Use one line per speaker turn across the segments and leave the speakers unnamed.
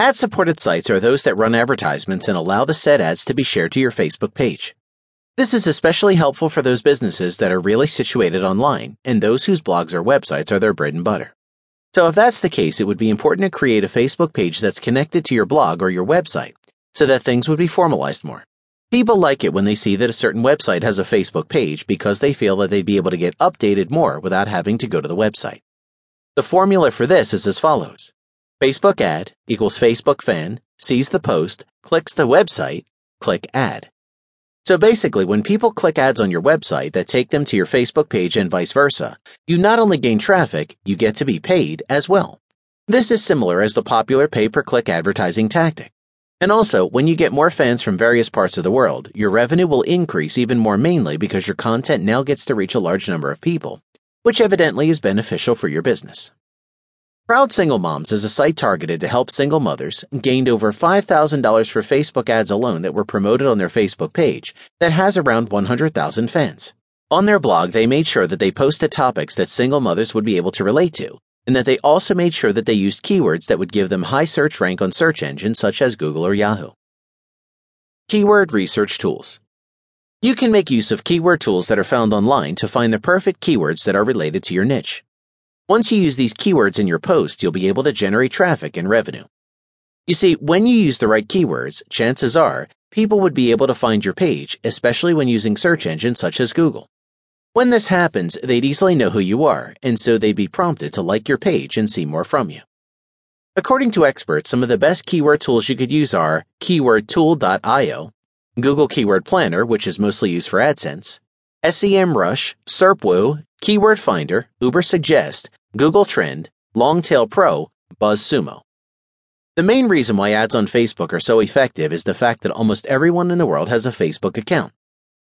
Ad supported sites are those that run advertisements and allow the said ads to be shared to your Facebook page. This is especially helpful for those businesses that are really situated online and those whose blogs or websites are their bread and butter. So, if that's the case, it would be important to create a Facebook page that's connected to your blog or your website so that things would be formalized more. People like it when they see that a certain website has a Facebook page because they feel that they'd be able to get updated more without having to go to the website. The formula for this is as follows Facebook ad equals Facebook fan, sees the post, clicks the website, click ad. So basically, when people click ads on your website that take them to your Facebook page and vice versa, you not only gain traffic, you get to be paid as well. This is similar as the popular pay per click advertising tactic. And also, when you get more fans from various parts of the world, your revenue will increase even more mainly because your content now gets to reach a large number of people, which evidently is beneficial for your business. Proud Single Moms is a site targeted to help single mothers gained over $5,000 for Facebook ads alone that were promoted on their Facebook page that has around 100,000 fans. On their blog, they made sure that they posted topics that single mothers would be able to relate to, and that they also made sure that they used keywords that would give them high search rank on search engines such as Google or Yahoo. Keyword Research Tools You can make use of keyword tools that are found online to find the perfect keywords that are related to your niche. Once you use these keywords in your post, you'll be able to generate traffic and revenue. You see, when you use the right keywords, chances are people would be able to find your page, especially when using search engines such as Google. When this happens, they'd easily know who you are, and so they'd be prompted to like your page and see more from you. According to experts, some of the best keyword tools you could use are keywordtool.io, Google Keyword Planner, which is mostly used for AdSense, SEMrush, SERPWoo, Keyword Finder, Ubersuggest, Google Trend, Longtail Pro, BuzzSumo. The main reason why ads on Facebook are so effective is the fact that almost everyone in the world has a Facebook account.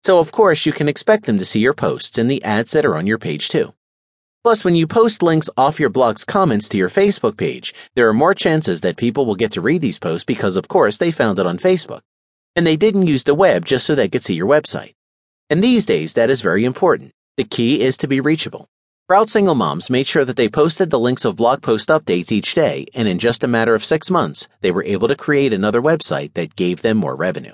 So, of course, you can expect them to see your posts and the ads that are on your page too. Plus, when you post links off your blog's comments to your Facebook page, there are more chances that people will get to read these posts because, of course, they found it on Facebook. And they didn't use the web just so they could see your website. And these days, that is very important. The key is to be reachable. Proud single moms made sure that they posted the links of blog post updates each day, and in just a matter of six months, they were able to create another website that gave them more revenue.